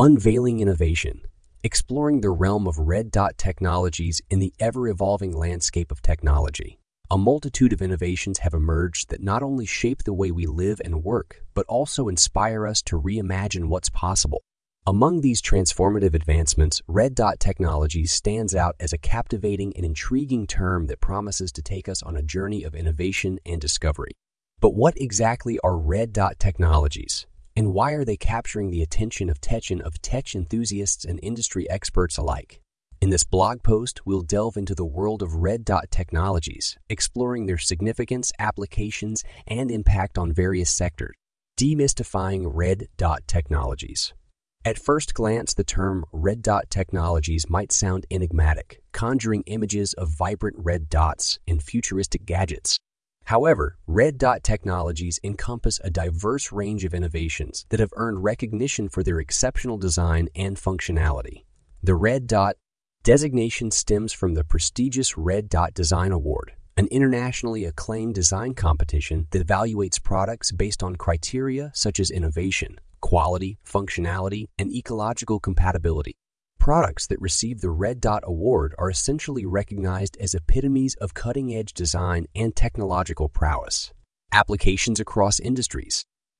Unveiling Innovation, exploring the realm of red dot technologies in the ever evolving landscape of technology. A multitude of innovations have emerged that not only shape the way we live and work, but also inspire us to reimagine what's possible. Among these transformative advancements, red dot technologies stands out as a captivating and intriguing term that promises to take us on a journey of innovation and discovery. But what exactly are red dot technologies? And why are they capturing the attention of tech and of tech enthusiasts and industry experts alike? In this blog post, we'll delve into the world of red dot technologies, exploring their significance, applications, and impact on various sectors. Demystifying red dot technologies. At first glance, the term red dot technologies might sound enigmatic, conjuring images of vibrant red dots and futuristic gadgets. However, red dot technologies encompass a diverse range of innovations that have earned recognition for their exceptional design and functionality. The red dot designation stems from the prestigious Red Dot Design Award, an internationally acclaimed design competition that evaluates products based on criteria such as innovation, quality, functionality, and ecological compatibility. Products that receive the Red Dot Award are essentially recognized as epitomes of cutting edge design and technological prowess. Applications across industries.